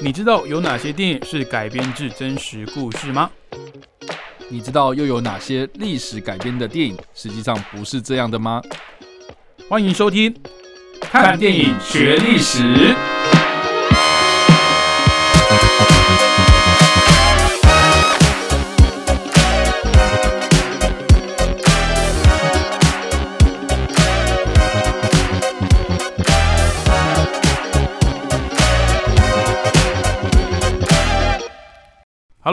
你知道有哪些电影是改编自真实故事吗？你知道又有哪些历史改编的电影实际上不是这样的吗？欢迎收听《看电影学历史》。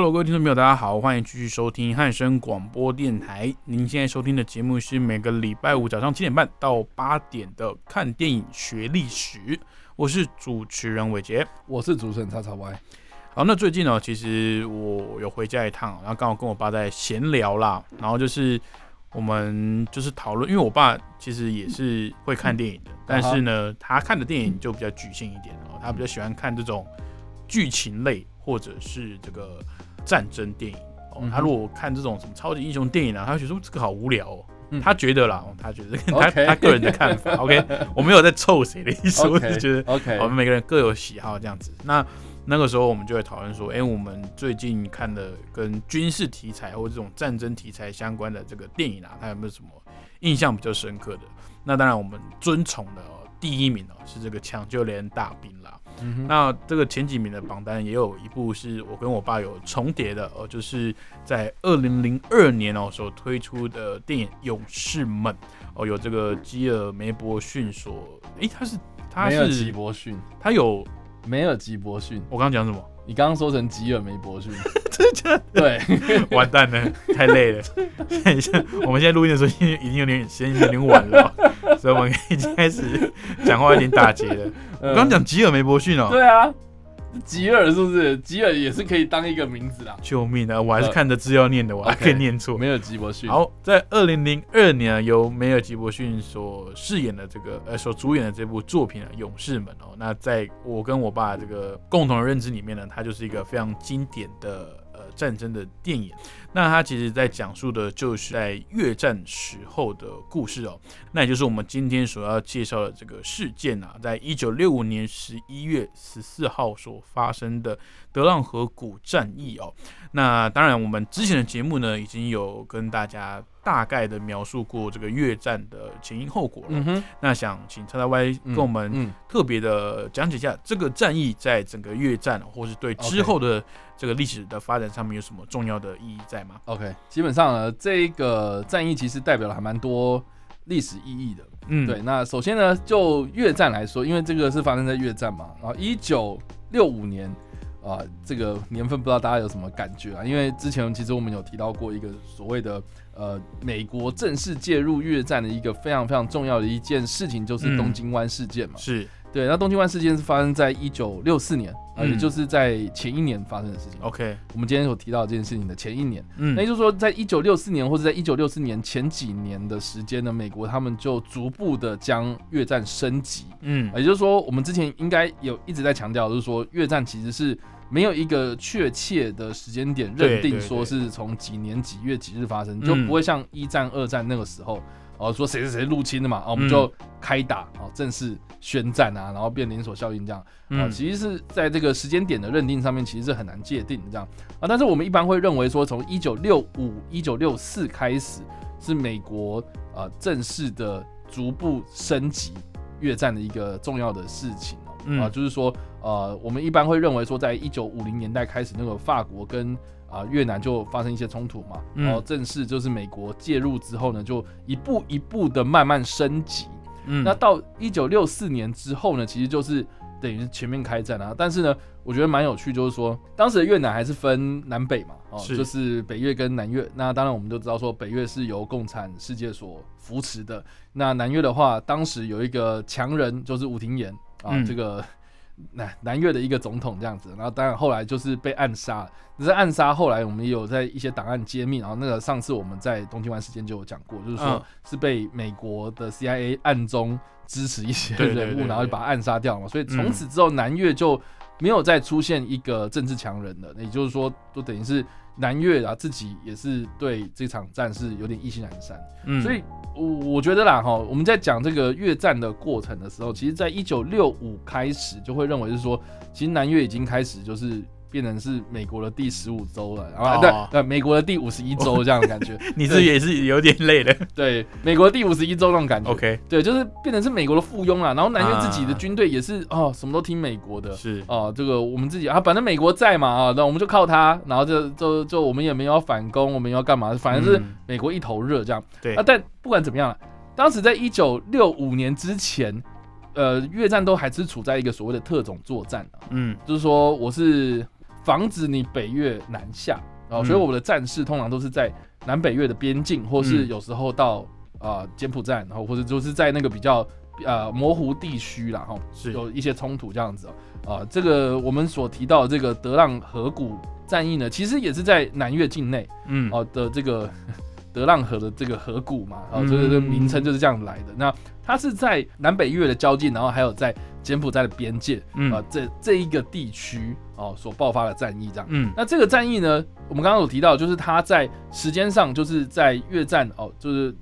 Hello，各位听众朋友，大家好，欢迎继续收听汉声广播电台。您现在收听的节目是每个礼拜五早上七点半到八点的《看电影学历史》，我是主持人伟杰，我是主持人叉叉 Y。好，那最近呢，其实我有回家一趟，然后刚好跟我爸在闲聊啦，然后就是我们就是讨论，因为我爸其实也是会看电影的，但是呢，他看的电影就比较局限一点哦，他比较喜欢看这种剧情类或者是这个。战争电影哦，他如果看这种什么超级英雄电影啊，他会觉得这个好无聊哦。他觉得啦，他觉得 他他个人的看法。OK，我没有在臭谁的意思，我是觉得 OK，我们每个人各有喜好这样子。那那个时候我们就会讨论说，哎，我们最近看的跟军事题材或这种战争题材相关的这个电影啊，他有没有什么印象比较深刻的？那当然，我们尊崇的第一名哦是这个抢救连大兵啦。那这个前几名的榜单也有一部是我跟我爸有重叠的哦，就是在二零零二年哦所推出的电影《勇士们》哦，有这个基尔梅伯逊所，诶，他是他是吉伯逊，他有梅尔吉伯逊，我刚刚讲什么？你刚刚说成吉尔梅伯逊，真的？对，完蛋了，太累了。等一下，我们现在录音的时候已经有点时间有点晚了，所以我们已经开始讲话有点打结了。我刚讲吉尔梅伯逊哦，对啊。吉尔是不是？吉尔也是可以当一个名字啦。救命啊！我还是看着字要念的，我还可以念错。没有吉伯逊。好，在二零零二年由梅尔吉伯逊所饰演的这个呃所主演的这部作品啊，《勇士们》哦，那在我跟我爸这个共同的认知里面呢，它就是一个非常经典的呃。战争的电影，那它其实在讲述的就是在越战时候的故事哦。那也就是我们今天所要介绍的这个事件啊，在一九六五年十一月十四号所发生的德浪河谷战役哦。那当然，我们之前的节目呢，已经有跟大家大概的描述过这个越战的前因后果了。那想请叉叉 Y 跟我们特别的讲解一下这个战役在整个越战，或是对之后的。这个历史的发展上面有什么重要的意义在吗？OK，基本上呢，这个战役其实代表了还蛮多历史意义的。嗯，对。那首先呢，就越战来说，因为这个是发生在越战嘛，然后一九六五年啊，这个年份不知道大家有什么感觉啊？因为之前其实我们有提到过一个所谓的呃，美国正式介入越战的一个非常非常重要的一件事情，就是东京湾事件嘛。是。对，那东京湾事件是发生在一九六四年，啊，也就是在前一年发生的事情。OK，我们今天所提到这件事情的前一年，嗯，那也就是说，在一九六四年或者在一九六四年前几年的时间呢，美国他们就逐步的将越战升级，嗯，也就是说，我们之前应该有一直在强调，就是说越战其实是没有一个确切的时间点认定说是从几年几月几日发生，就不会像一战、二战那个时候。哦，说谁谁谁入侵的嘛，哦，我们就开打，哦，正式宣战啊，然后变连锁效应这样，啊，其实是在这个时间点的认定上面，其实是很难界定这样，啊，但是我们一般会认为说，从一九六五、一九六四开始，是美国啊正式的逐步升级越战的一个重要的事情哦，啊，就是说，呃，我们一般会认为说，在一九五零年代开始，那个法国跟啊，越南就发生一些冲突嘛，然后正式就是美国介入之后呢，就一步一步的慢慢升级。嗯，那到一九六四年之后呢，其实就是等于是全面开战啊。但是呢，我觉得蛮有趣，就是说当时的越南还是分南北嘛，哦，就是北越跟南越。那当然我们都知道说，北越是由共产世界所扶持的。那南越的话，当时有一个强人就是武廷琰啊，这个。南南越的一个总统这样子，然后当然后来就是被暗杀。只是暗杀后来我们也有在一些档案揭秘，然后那个上次我们在东京湾事件就有讲过，就是说是被美国的 CIA 暗中支持一些人物，然后就把他暗杀掉嘛。所以从此之后南越就没有再出现一个政治强人了，也就是说，就等于是南越啊自己也是对这场战是有点意兴阑珊。嗯，所以我我觉得啦哈，我们在讲这个越战的过程的时候，其实在一九六五开始就会认为是说，其实南越已经开始就是。变成是美国的第十五周了，啊，对对，美国的第五十一州这样的感觉，你是也是有点累的。对，美国第五十一州那种感觉。OK，对，就是变成是美国的附庸了。然后南越自己的军队也是哦，什么都听美国的。是哦，这个我们自己啊，反正美国在嘛啊，那我们就靠他。然后就就就我们也没有反攻，我们要干嘛？反正是美国一头热这样。对啊，但不管怎么样了，当时在一九六五年之前，呃，越战都还是处在一个所谓的特种作战嗯，就是说我是。防止你北越南下啊，所以我们的战士通常都是在南北越的边境，或是有时候到啊柬埔寨，然后或者就是在那个比较呃模糊地区啦，哈，是有一些冲突这样子啊。这个我们所提到的这个德浪河谷战役呢，其实也是在南越境内，嗯，哦的这个 德浪河的这个河谷嘛，啊，这个名称就是这样来的。那它是在南北越的交界，然后还有在柬埔寨的边界，啊，这这一个地区哦所爆发的战役这样。嗯，那这个战役呢，我们刚刚有提到，就是它在时间上就是在越战哦，就是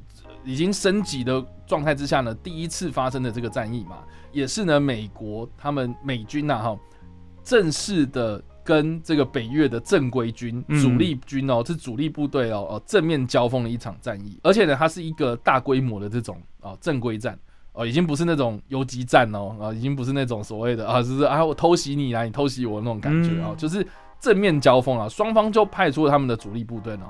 已经升级的状态之下呢，第一次发生的这个战役嘛，也是呢美国他们美军呐哈正式的跟这个北越的正规军主力军哦，是主力部队哦哦正面交锋的一场战役，而且呢，它是一个大规模的这种。啊，正规战哦，已经不是那种游击战哦，啊，已经不是那种所谓的啊，就是啊，我偷袭你啊，你偷袭我那种感觉啊，就是正面交锋啊，双方就派出了他们的主力部队呢。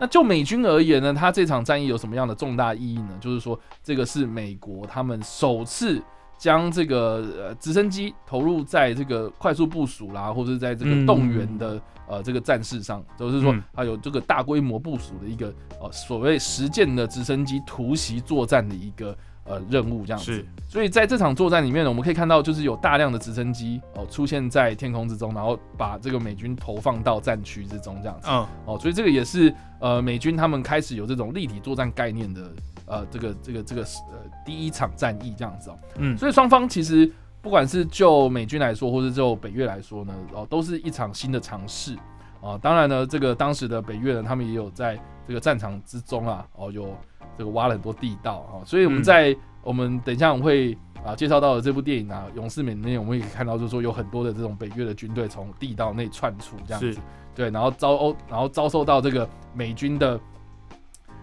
那就美军而言呢，他这场战役有什么样的重大意义呢？就是说，这个是美国他们首次将这个呃直升机投入在这个快速部署啦，或者在这个动员的呃这个战事上，就是说啊有这个大规模部署的一个呃所谓实践的直升机突袭作战的一个。呃，任务这样子，所以在这场作战里面呢，我们可以看到，就是有大量的直升机哦出现在天空之中，然后把这个美军投放到战区之中这样子。嗯，哦，所以这个也是呃美军他们开始有这种立体作战概念的呃这个这个这个呃第一场战役这样子哦。嗯，所以双方其实不管是就美军来说，或是就北越来说呢，哦，都是一场新的尝试啊。当然呢，这个当时的北越呢，他们也有在这个战场之中啊，哦有。这个挖了很多地道啊，所以我们在我们等一下我们会啊介绍到的这部电影啊《勇士美》里面，我们也可以看到，就是说有很多的这种北越的军队从地道内窜出这样子，对，然后遭欧，然后遭受到这个美军的，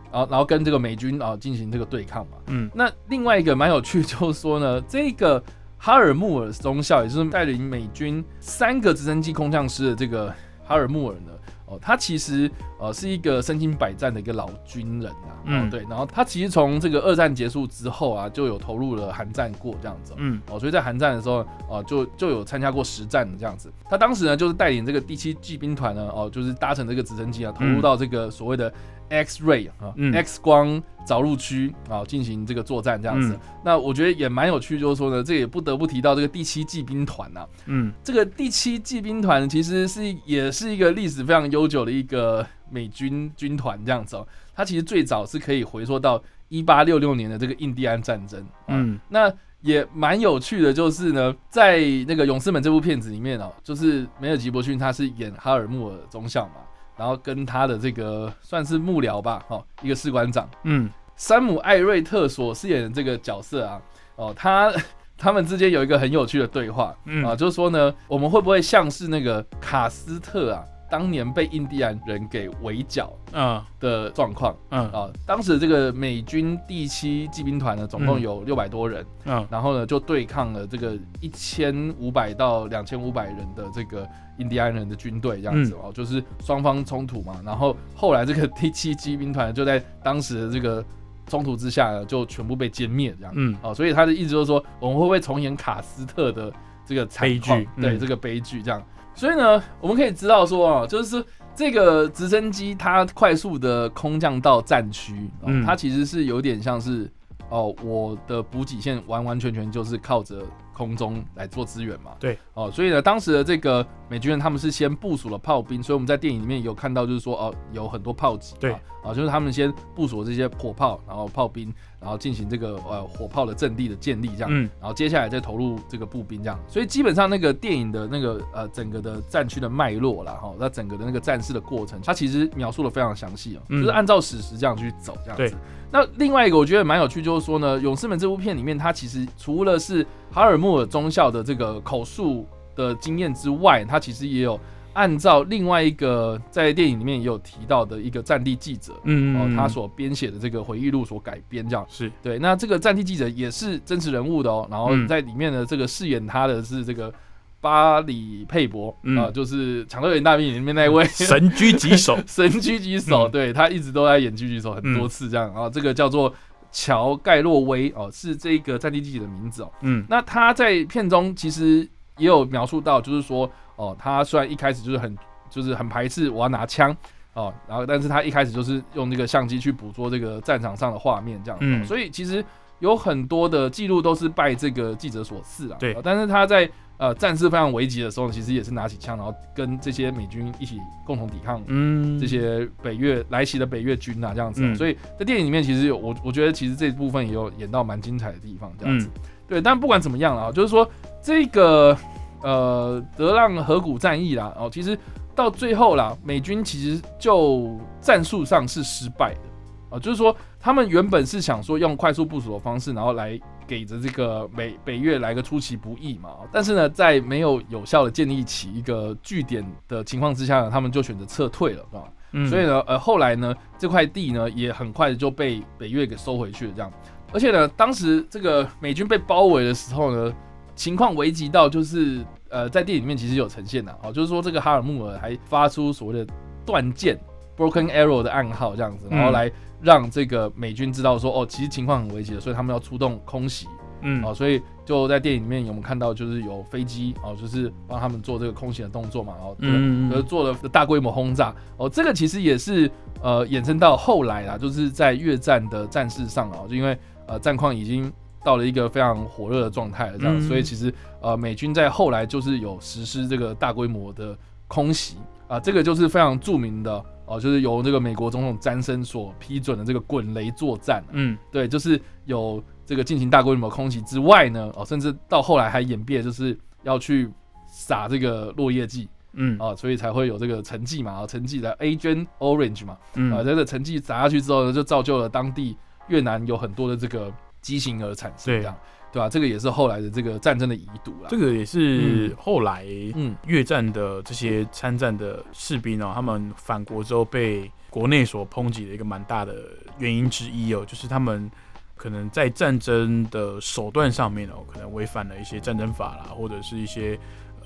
然后然后跟这个美军啊进行这个对抗嘛。嗯，那另外一个蛮有趣，就是说呢，这个哈尔穆尔中校，也就是带领美军三个直升机空降师的这个哈尔穆尔呢。哦，他其实呃是一个身经百战的一个老军人啊，嗯，对，然后他其实从这个二战结束之后啊，就有投入了韩战过这样子，嗯，哦，所以在韩战的时候，哦，就就有参加过实战的这样子。他当时呢，就是带领这个第七骑兵团呢，哦，就是搭乘这个直升机啊，投入到这个所谓的。X ray 啊，X 光着陆区啊，进行这个作战这样子。那我觉得也蛮有趣，就是说呢，这也不得不提到这个第七骑兵团呐。嗯，这个第七骑兵团其实是也是一个历史非常悠久的一个美军军团这样子哦。它其实最早是可以回溯到一八六六年的这个印第安战争。嗯，那也蛮有趣的，就是呢，在那个《勇士们》这部片子里面哦，就是梅尔吉伯逊他是演哈尔穆尔中校嘛。然后跟他的这个算是幕僚吧，哦，一个士官长，嗯，山姆艾瑞特所饰演的这个角色啊，哦，他 他们之间有一个很有趣的对话，啊，就是说呢，我们会不会像是那个卡斯特啊？当年被印第安人给围剿啊的状况，嗯。啊，当时这个美军第七骑兵团呢，总共有六百多人，嗯，然后呢就对抗了这个一千五百到两千五百人的这个印第安人的军队，这样子哦，就是双方冲突嘛，然后后来这个第七骑兵团就在当时的这个冲突之下呢，就全部被歼灭，这样，嗯，哦，所以他的意思就是说，我们会不会重演卡斯特的这个悲剧？对，这个悲剧这样。所以呢，我们可以知道说啊，就是这个直升机它快速的空降到战区，它其实是有点像是哦，我的补给线完完全全就是靠着空中来做支援嘛。对，哦，所以呢，当时的这个美军人他们是先部署了炮兵，所以我们在电影里面有看到，就是说哦，有很多炮击，对，啊，就是他们先部署这些火炮，然后炮兵。然后进行这个呃火炮的阵地的建立，这样，嗯，然后接下来再投入这个步兵，这样，所以基本上那个电影的那个呃整个的战区的脉络啦，哈，那整个的那个战事的过程，它其实描述的非常详细哦，就是按照史实这样去走，这样子。那另外一个我觉得蛮有趣，就是说呢，《勇士们》这部片里面，它其实除了是哈尔穆尔中校的这个口述的经验之外，他其实也有。按照另外一个在电影里面也有提到的一个战地记者，嗯，哦，他所编写的这个回忆录所改编，这样是对。那这个战地记者也是真实人物的哦，然后在里面的这个饰演他的是这个巴里佩伯啊，就是《抢救员大兵》里面那位神狙击手，神狙击手，对他一直都在演狙击手很多次这样啊。这个叫做乔盖洛威哦，是这个战地记者的名字哦。嗯，那他在片中其实也有描述到，就是说。哦，他虽然一开始就是很就是很排斥我要拿枪哦，然后但是他一开始就是用那个相机去捕捉这个战场上的画面这样，嗯，所以其实有很多的记录都是拜这个记者所赐啊，对，但是他在呃战事非常危急的时候，其实也是拿起枪，然后跟这些美军一起共同抵抗，嗯，这些北越来袭的北越军啊这样子，所以在电影里面其实有我我觉得其实这部分也有演到蛮精彩的地方这样子，对，但不管怎么样啊，就是说这个。呃，德浪河谷战役啦，哦，其实到最后啦，美军其实就战术上是失败的，啊，就是说他们原本是想说用快速部署的方式，然后来给着这个北北越来个出其不意嘛，但是呢，在没有有效的建立起一个据点的情况之下呢，他们就选择撤退了，是吧？嗯，所以呢，呃，后来呢，这块地呢也很快的就被北越给收回去了，这样，而且呢，当时这个美军被包围的时候呢。情况危急到就是呃，在电影里面其实有呈现的哦，就是说这个哈尔穆尔还发出所谓的断剑 （broken arrow） 的暗号这样子，然后来让这个美军知道说哦，其实情况很危急的，所以他们要出动空袭，嗯，哦，所以就在电影里面我们看到就是有飞机哦，就是帮他们做这个空袭的动作嘛，然后嗯，而做了大规模轰炸。哦，这个其实也是呃衍生到后来啦，就是在越战的战事上啊，就因为呃战况已经。到了一个非常火热的状态了，这样，所以其实呃，美军在后来就是有实施这个大规模的空袭。啊，这个就是非常著名的哦，就是由这个美国总统詹森所批准的这个滚雷作战。嗯，对，就是有这个进行大规模空袭之外呢，哦，甚至到后来还演变，就是要去撒这个落叶剂。嗯，啊，所以才会有这个沉剂嘛，啊，沉剂的 Agent Orange 嘛，啊，这个沉剂撒下去之后呢，就造就了当地越南有很多的这个。畸形而产生，这样对吧？这个也是后来的这个战争的遗毒了。这个也是后来嗯越战的这些参战的士兵哦，他们返国之后被国内所抨击的一个蛮大的原因之一哦，就是他们可能在战争的手段上面哦，可能违反了一些战争法啦，或者是一些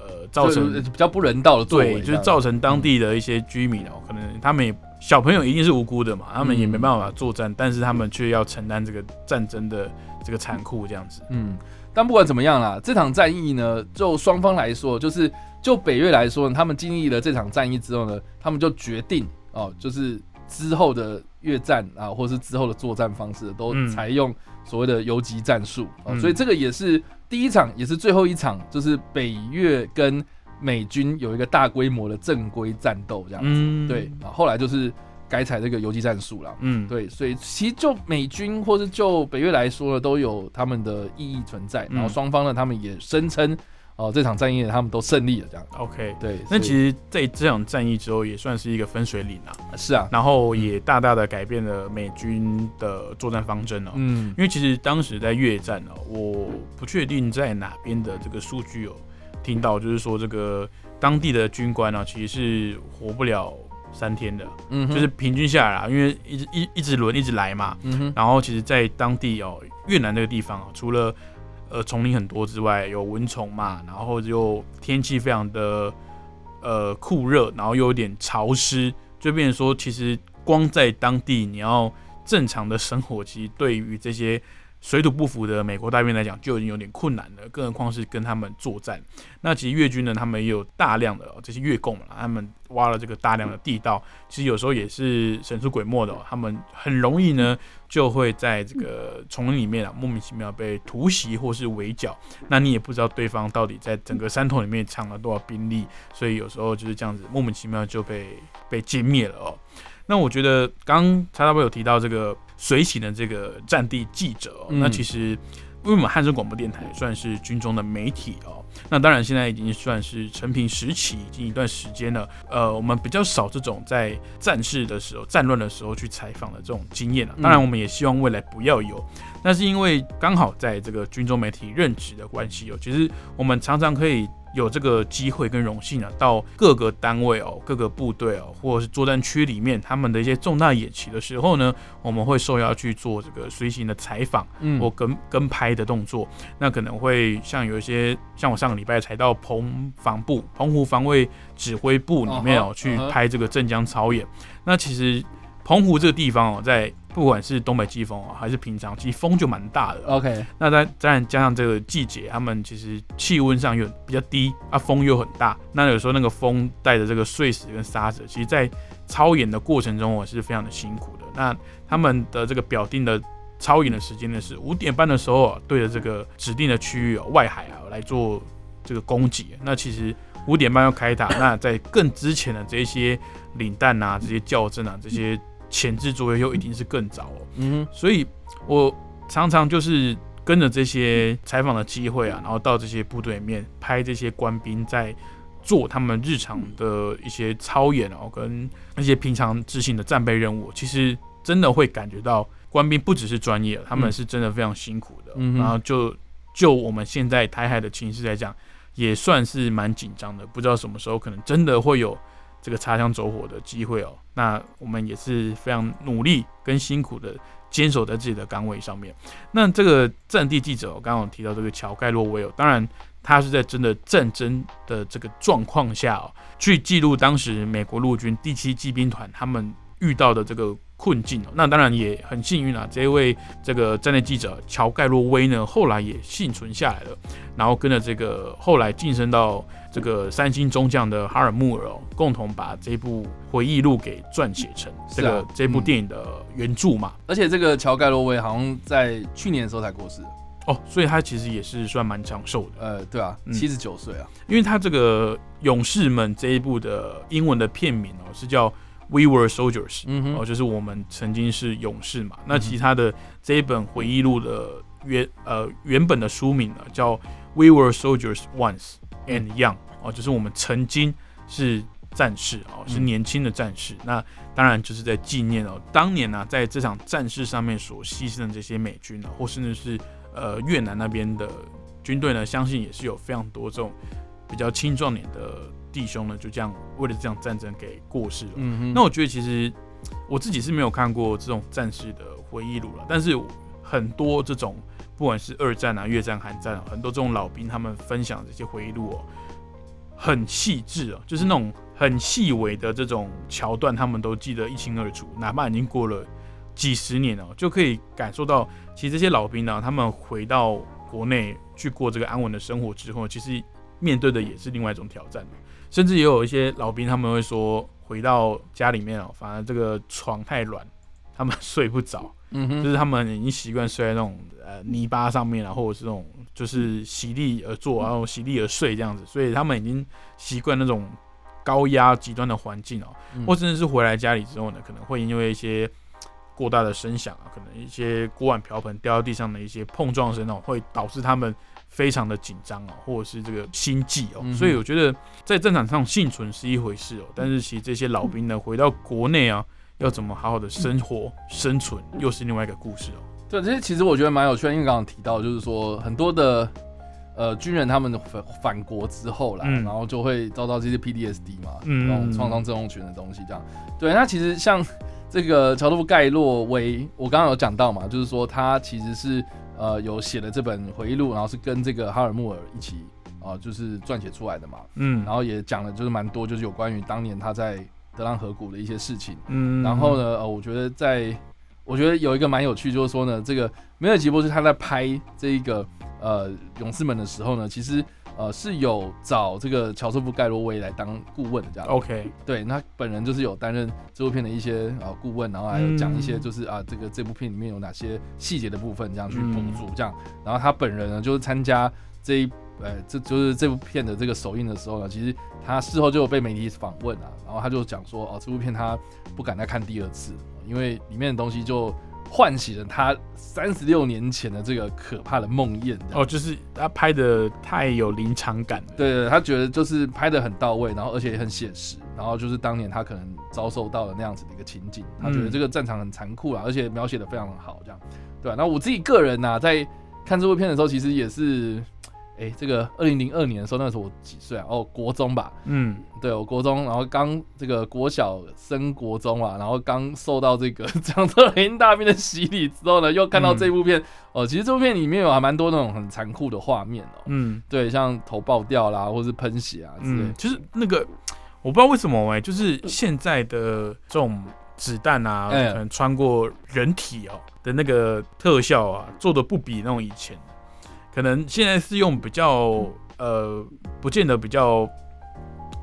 呃造成比较不人道的作为，就是造成当地的一些居民哦，可能他们也。小朋友一定是无辜的嘛，他们也没办法作战，但是他们却要承担这个战争的这个残酷这样子。嗯，但不管怎么样啦，这场战役呢，就双方来说，就是就北越来说，他们经历了这场战役之后呢，他们就决定哦，就是之后的越战啊，或是之后的作战方式，都采用所谓的游击战术。啊。所以这个也是第一场，也是最后一场，就是北越跟。美军有一个大规模的正规战斗，这样子，对啊，后来就是改采这个游击战术了，嗯，对，所以其实就美军或是就北越来说呢，都有他们的意义存在，然后双方呢，他们也声称，哦，这场战役他们都胜利了，这样，OK，对，那其实在这场战役之后，也算是一个分水岭啊，是啊，然后也大大的改变了美军的作战方针哦，嗯，因为其实当时在越战哦，我不确定在哪边的这个数据哦。听到就是说，这个当地的军官呢，其实是活不了三天的，嗯，就是平均下来啊，因为一直一一直轮一直来嘛，嗯哼，然后其实，在当地哦，越南这个地方啊，除了呃丛林很多之外，有蚊虫嘛，然后就天气非常的呃酷热，然后又有点潮湿，就变成说，其实光在当地你要正常的生活，其实对于这些水土不服的美国大兵来讲，就已经有点困难了，更何况是跟他们作战。那其实越军呢，他们也有大量的这些越共嘛，他们挖了这个大量的地道，其实有时候也是神出鬼没的哦，他们很容易呢就会在这个丛林里面啊，莫名其妙被突袭或是围剿。那你也不知道对方到底在整个山头里面藏了多少兵力，所以有时候就是这样子莫名其妙就被被歼灭了哦。那我觉得刚才大伯有提到这个随行的这个战地记者，那其实因为我们汉声广播电台算是军中的媒体哦，那当然现在已经算是成平时期，已经一段时间了。呃，我们比较少这种在战事的时候、战乱的时候去采访的这种经验了。当然，我们也希望未来不要有，那是因为刚好在这个军中媒体任职的关系哦，其实我们常常可以。有这个机会跟荣幸啊，到各个单位哦、各个部队哦，或者是作战区里面，他们的一些重大演习的时候呢，我们会受邀去做这个随行的采访，嗯，或跟跟拍的动作。那可能会像有一些，像我上个礼拜才到澎防部、澎湖防卫指挥部里面哦，去拍这个镇江操演。那其实澎湖这个地方哦，在不管是东北季风啊，还是平常，其实风就蛮大的。OK，那再再加上这个季节，他们其实气温上又比较低啊，风又很大。那有时候那个风带着这个碎石跟沙子，其实在操演的过程中，我是非常的辛苦的。那他们的这个表定的操演的时间呢，是五点半的时候啊，对着这个指定的区域外海啊来做这个攻击。那其实五点半要开打，那在更之前的这些领弹啊、这些校正啊、这些。前置作业又一定是更早哦，嗯，所以我常常就是跟着这些采访的机会啊，然后到这些部队里面拍这些官兵在做他们日常的一些操演哦，跟那些平常执行的战备任务，其实真的会感觉到官兵不只是专业，他们是真的非常辛苦的。然后就就我们现在台海的情势来讲，也算是蛮紧张的，不知道什么时候可能真的会有。这个擦枪走火的机会哦，那我们也是非常努力跟辛苦的坚守在自己的岗位上面。那这个战地记者，我刚刚提到这个乔盖洛维哦，当然他是在真的战争的这个状况下哦，去记录当时美国陆军第七骑兵团他们遇到的这个。困境哦，那当然也很幸运啊。这一位这个战地记者乔盖洛威呢，后来也幸存下来了，然后跟着这个后来晋升到这个三星中将的哈尔穆尔哦，共同把这部回忆录给撰写成这个这部电影的原著嘛。而且这个乔盖洛威好像在去年的时候才过世哦，所以他其实也是算蛮长寿的。呃，对啊，七十九岁啊。因为他这个勇士们这一部的英文的片名哦是叫。We were soldiers，哦，就是我们曾经是勇士嘛。那其他的这一本回忆录的原呃原本的书名呢，叫 We were soldiers once and young，哦，就是我们曾经是战士哦，是年轻的战士。那当然就是在纪念哦，当年呢在这场战事上面所牺牲的这些美军呢，或甚至是呃越南那边的军队呢，相信也是有非常多这种比较青壮年的。弟兄呢，就这样为了这场战争给过世了。嗯那我觉得其实我自己是没有看过这种战士的回忆录了，但是很多这种不管是二战啊、越战、韩战，很多这种老兵他们分享这些回忆录哦，很细致哦，就是那种很细微的这种桥段，他们都记得一清二楚，哪怕已经过了几十年了，就可以感受到，其实这些老兵呢，他们回到国内去过这个安稳的生活之后，其实面对的也是另外一种挑战。甚至也有一些老兵，他们会说回到家里面哦，反而这个床太软，他们 睡不着。嗯哼，就是他们已经习惯睡在那种呃泥巴上面啊，或者是那种就是席地而坐，然后席地而睡这样子，所以他们已经习惯那种高压极端的环境哦。或甚至是回来家里之后呢，可能会因为一些过大的声响啊，可能一些锅碗瓢盆掉到地上的一些碰撞声哦，会导致他们。非常的紧张哦，或者是这个心悸哦，所以我觉得在战场上幸存是一回事哦，但是其实这些老兵呢，回到国内啊，要怎么好好的生活生存，又是另外一个故事哦。对，这些其实我觉得蛮有趣的，因为刚刚提到就是说很多的呃军人他们返返国之后啦，然后就会遭到这些 PDSD 嘛，嗯，那种创伤症候群的东西这样。对，那其实像这个乔夫盖洛威，我刚刚有讲到嘛，就是说他其实是。呃，有写了这本回忆录，然后是跟这个哈尔穆尔一起啊，就是撰写出来的嘛。嗯，然后也讲了，就是蛮多，就是有关于当年他在德浪河谷的一些事情。嗯，然后呢，呃，我觉得在，我觉得有一个蛮有趣，就是说呢，这个梅尔吉波是他在拍这一个呃勇士们的时候呢，其实呃是有找这个乔瑟夫盖洛威来当顾问的这样。OK，对，那本人就是有担任这部片的一些呃顾问，然后还有讲一些就是啊这个这部片里面有哪些细节的部分，这样去补足这样。然后他本人呢就是参加这一呃这就是这部片的这个首映的时候呢，其实他事后就有被媒体访问啊，然后他就讲说哦这部片他不敢再看第二次，因为里面的东西就。唤起了他三十六年前的这个可怕的梦魇。哦，就是他拍的太有临场感了。对对，他觉得就是拍的很到位，然后而且也很写实。然后就是当年他可能遭受到了那样子的一个情景，他觉得这个战场很残酷啊，而且描写的非常的好，这样。对那我自己个人呢，在看这部片的时候，其实也是。哎，这个二零零二年的时候，那时候我几岁啊？哦，国中吧。嗯，对，我国中，然后刚这个国小升国中啊，然后刚受到这个 长特林大兵的洗礼之后呢，又看到这部片。哦，其实这部片里面有还蛮多那种很残酷的画面哦。嗯，对，像头爆掉啦，或是喷血啊之类。其实那个我不知道为什么哎，就是现在的这种子弹啊，可能穿过人体哦的那个特效啊，做的不比那种以前。可能现在是用比较呃，不见得比较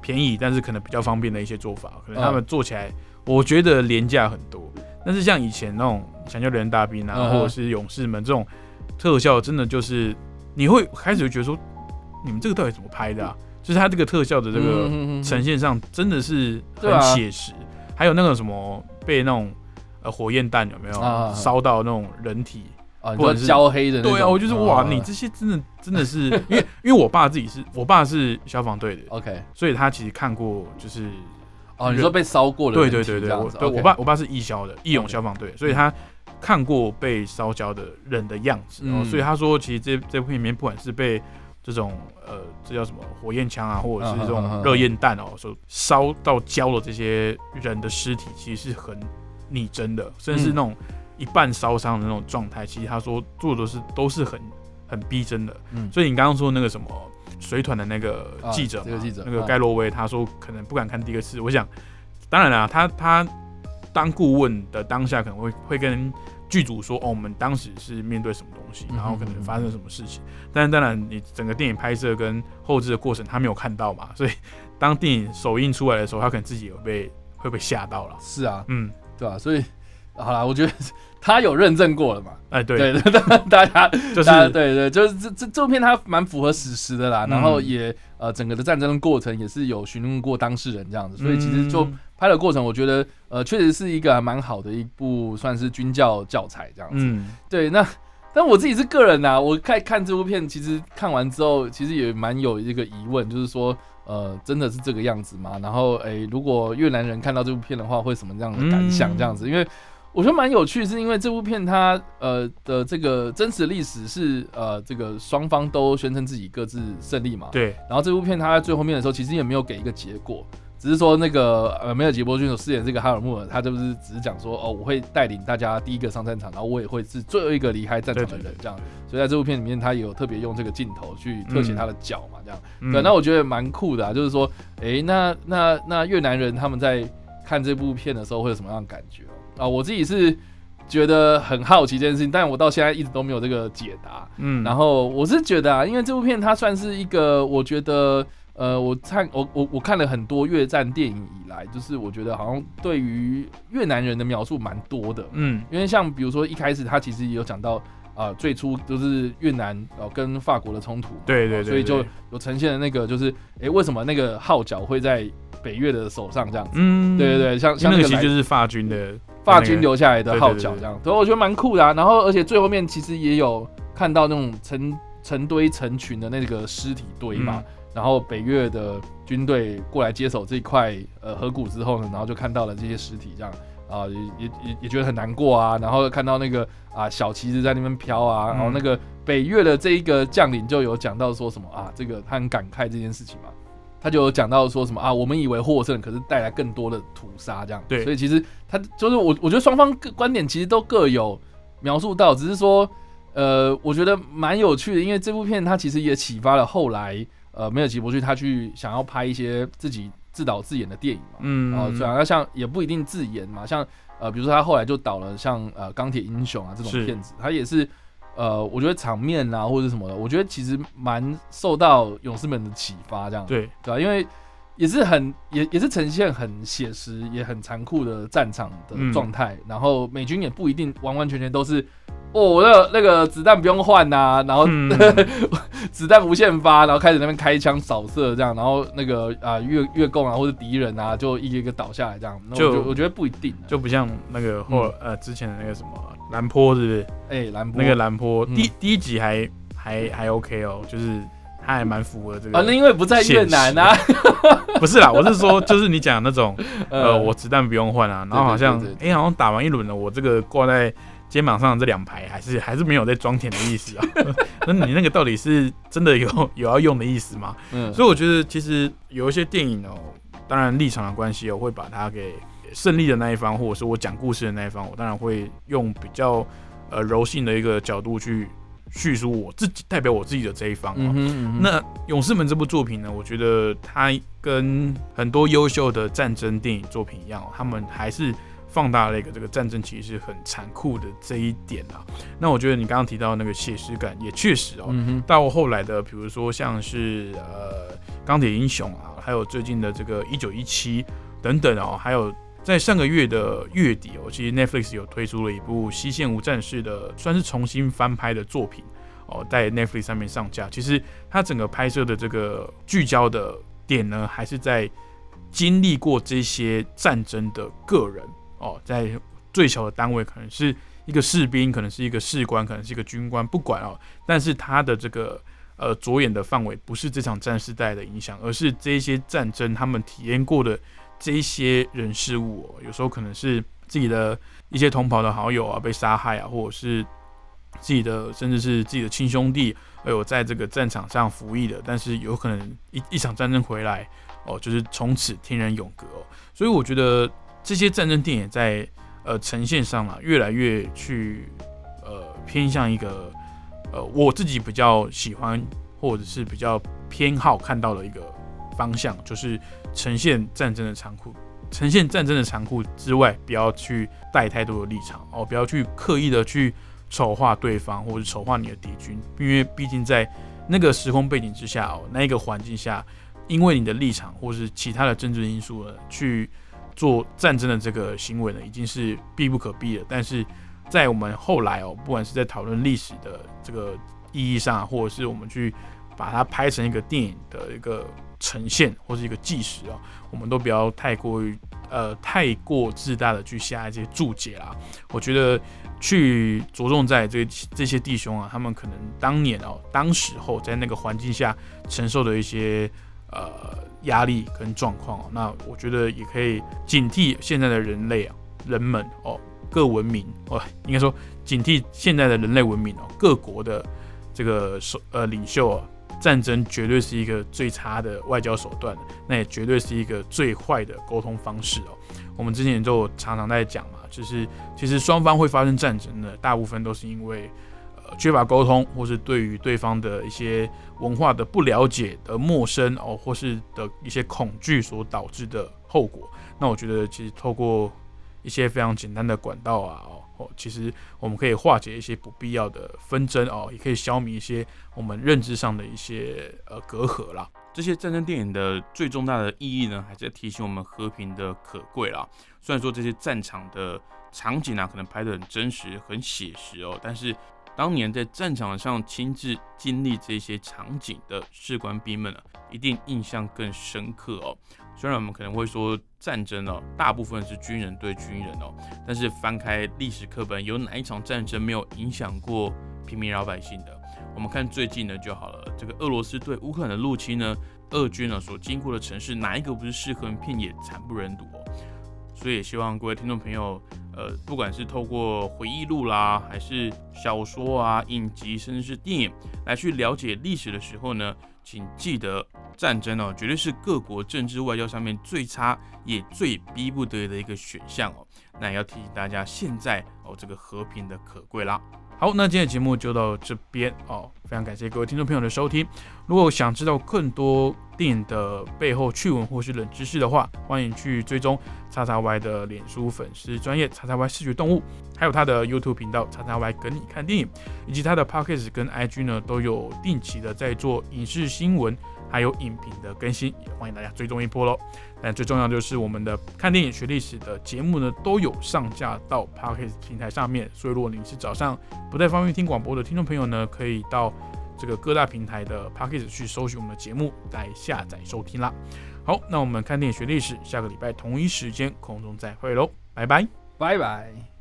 便宜，但是可能比较方便的一些做法。可能他们做起来，我觉得廉价很多。但是像以前那种《抢救雷人大兵》啊，或者是《勇士们》这种特效，真的就是你会开始觉得说，你们这个到底怎么拍的啊？就是它这个特效的这个呈现上，真的是很写实。还有那个什么被那种呃火焰弹有没有烧到那种人体？或者是焦黑的，对啊，我就是哇，你这些真的真的是，因为因为我爸自己是我爸是消防队的，OK，所以他其实看过就是哦，你说被烧过的，对对对对，我对我爸我爸是义消的义勇消防队，所以他看过被烧焦的人的样子，然后所以他说，其实这这部片里面不管是被这种呃这叫什么火焰枪啊，或者是这种热焰弹哦，所烧到焦的这些人的尸体，其实是很拟真的，甚至是那种。一半烧伤的那种状态，其实他说做的是都是很很逼真的。嗯，所以你刚刚说那个什么水团的那个记者，那个盖洛威，他说可能不敢看第二次。我想，当然了，他他当顾问的当下可能会会跟剧组说，哦，我们当时是面对什么东西，然后可能发生什么事情。但是当然，你整个电影拍摄跟后置的过程，他没有看到嘛，所以当电影首映出来的时候，他可能自己有被会被吓到了。是啊，嗯，对吧？所以。好了，我觉得他有认证过了嘛？哎，对对对，大家就是对对，就是这这这部片它蛮符合史实的啦。然后也呃，整个的战争过程也是有询问过当事人这样子，所以其实就拍的过程，我觉得呃，确实是一个蛮好的一部算是军教教材这样子。嗯，对。那但我自己是个人呐，我看看这部片，其实看完之后，其实也蛮有一个疑问，就是说呃，真的是这个样子吗？然后哎，如果越南人看到这部片的话，会什么样的感想？这样子，因为。我觉得蛮有趣，是因为这部片它呃的这个真实历史是呃这个双方都宣称自己各自胜利嘛。对。然后这部片它在最后面的时候，其实也没有给一个结果，只是说那个呃梅尔吉伯逊所饰演这个哈尔穆尔，他就是只是讲说哦，我会带领大家第一个上战场，然后我也会是最后一个离开战场的人这样。所以在这部片里面，他也有特别用这个镜头去特写他的脚嘛，这样。对。那我觉得蛮酷的啊，就是说，哎，那那那越南人他们在看这部片的时候会有什么样的感觉？啊，我自己是觉得很好奇这件事情，但我到现在一直都没有这个解答。嗯，然后我是觉得啊，因为这部片它算是一个，我觉得，呃，我看我我我看了很多越战电影以来，就是我觉得好像对于越南人的描述蛮多的。嗯，因为像比如说一开始他其实也有讲到啊，最初就是越南哦跟法国的冲突，对对对，所以就有呈现的那个就是，哎，为什么那个号角会在北越的手上这样子？嗯，对对对，像像那个其实就是法军的。法军留下来的号角，这样，所以我觉得蛮酷的啊。然后，而且最后面其实也有看到那种成成堆成群的那个尸体堆嘛。然后北越的军队过来接手这块呃河谷之后呢，然后就看到了这些尸体，这样啊，也也也也觉得很难过啊。然后看到那个啊小旗子在那边飘啊，然后那个北越的这一个将领就有讲到说什么啊，这个他很感慨这件事情嘛。他就有讲到说什么啊，我们以为获胜，可是带来更多的屠杀，这样。对，所以其实他就是我，我觉得双方观点其实都各有描述到，只是说，呃，我觉得蛮有趣的，因为这部片它其实也启发了后来呃梅尔吉伯逊他去想要拍一些自己自导自演的电影嘛。嗯。然后虽然像也不一定自演嘛，像呃比如说他后来就导了像呃钢铁英雄啊这种片子，他也是呃，我觉得场面啊或者什么的，我觉得其实蛮受到勇士们的启发，这样对对吧？因为也是很也也是呈现很写实也很残酷的战场的状态，然后美军也不一定完完全全都是。哦，我那那个子弹不用换呐，然后 子弹无限发，然后开始那边开枪扫射这样，然后那个啊越越共啊或者敌人啊就一个一个倒下来这样，就我觉得不一定，就不像那个或呃之前的那个什么蓝坡是不是？哎，蓝坡那个蓝坡第第一集还还还 OK 哦，就是他还蛮符合这个啊，那因为不在越南啊，不是啦，我是说就是你讲那种 呃我子弹不用换啊，然后好像哎好像打完一轮了，我这个挂在。肩膀上这两排还是还是没有在装填的意思啊？那你那个到底是真的有有要用的意思吗？嗯，所以我觉得其实有一些电影哦，当然立场的关系，我会把它给胜利的那一方，或者是我讲故事的那一方，我当然会用比较呃柔性的一个角度去叙述我自己代表我自己的这一方嗯。那《勇士们》这部作品呢，我觉得它跟很多优秀的战争电影作品一样，他们还是。放大了一个这个战争其实是很残酷的这一点啊，那我觉得你刚刚提到那个写实感也确实哦，到后来的比如说像是呃钢铁英雄啊，还有最近的这个一九一七等等哦，还有在上个月的月底哦，其实 Netflix 有推出了一部《西线无战事》的算是重新翻拍的作品哦，在 Netflix 上面上架。其实它整个拍摄的这个聚焦的点呢，还是在经历过这些战争的个人。哦，在最小的单位可能是一个士兵，可能是一个士官，可能是一个军官，不管哦。但是他的这个呃着眼的范围不是这场战事带来的影响，而是这些战争他们体验过的这一些人事物。有时候可能是自己的一些同袍的好友啊被杀害啊，或者是自己的甚至是自己的亲兄弟，还有在这个战场上服役的，但是有可能一一场战争回来哦，就是从此天人永隔。所以我觉得。这些战争电影在呃呈现上啊，越来越去呃偏向一个呃我自己比较喜欢或者是比较偏好看到的一个方向，就是呈现战争的残酷，呈现战争的残酷之外，不要去带太多的立场哦，不要去刻意的去丑化对方或者丑化你的敌军，因为毕竟在那个时空背景之下哦，那一个环境下，因为你的立场或是其他的政治因素呢，去。做战争的这个行为呢，已经是必不可避的。但是在我们后来哦，不管是在讨论历史的这个意义上，或者是我们去把它拍成一个电影的一个呈现，或是一个纪实啊，我们都不要太过于呃太过自大的去下一些注解啦。我觉得去着重在这这些弟兄啊，他们可能当年哦，当时候在那个环境下承受的一些呃。压力跟状况哦，那我觉得也可以警惕现在的人类啊，人们哦，各文明哦，应该说警惕现在的人类文明哦，各国的这个首呃领袖啊，战争绝对是一个最差的外交手段，那也绝对是一个最坏的沟通方式哦。我们之前就常常在讲嘛，就是其实双方会发生战争的，大部分都是因为呃。缺乏沟通，或是对于对方的一些文化的不了解的陌生哦，或是的一些恐惧所导致的后果。那我觉得，其实透过一些非常简单的管道啊，哦，其实我们可以化解一些不必要的纷争哦，也可以消弭一些我们认知上的一些呃隔阂啦。这些战争电影的最重大的意义呢，还是提醒我们和平的可贵啦。虽然说这些战场的场景啊，可能拍得很真实、很写实哦，但是。当年在战场上亲自经历这些场景的士官兵们呢，一定印象更深刻哦。虽然我们可能会说战争哦，大部分是军人对军人哦，但是翻开历史课本，有哪一场战争没有影响过平民老百姓的？我们看最近的就好了。这个俄罗斯对乌克兰的入侵呢，俄军呢所经过的城市，哪一个不是尸横遍野、惨不忍睹哦？所以也希望各位听众朋友。呃，不管是透过回忆录啦，还是小说啊、影集，甚至是电影来去了解历史的时候呢，请记得战争哦，绝对是各国政治外交上面最差也最逼不得已的一个选项哦。那也要提醒大家，现在哦，这个和平的可贵啦。好，那今天的节目就到这边哦，非常感谢各位听众朋友的收听。如果想知道更多电影的背后趣闻或是冷知识的话，欢迎去追踪叉叉 Y 的脸书粉丝专业叉叉 Y 视觉动物，还有他的 YouTube 频道叉叉 Y 跟你看电影，以及他的 Podcast 跟 IG 呢都有定期的在做影视新闻还有影评的更新，也欢迎大家追踪一波喽。但最重要就是我们的看电影学历史的节目呢，都有上架到 Podcast 平台上面，所以如果你是早上不太方便听广播的听众朋友呢，可以到这个各大平台的 Podcast 去搜寻我们的节目来下载收听啦。好，那我们看电影学历史，下个礼拜同一时间空中再会喽，拜拜，拜拜。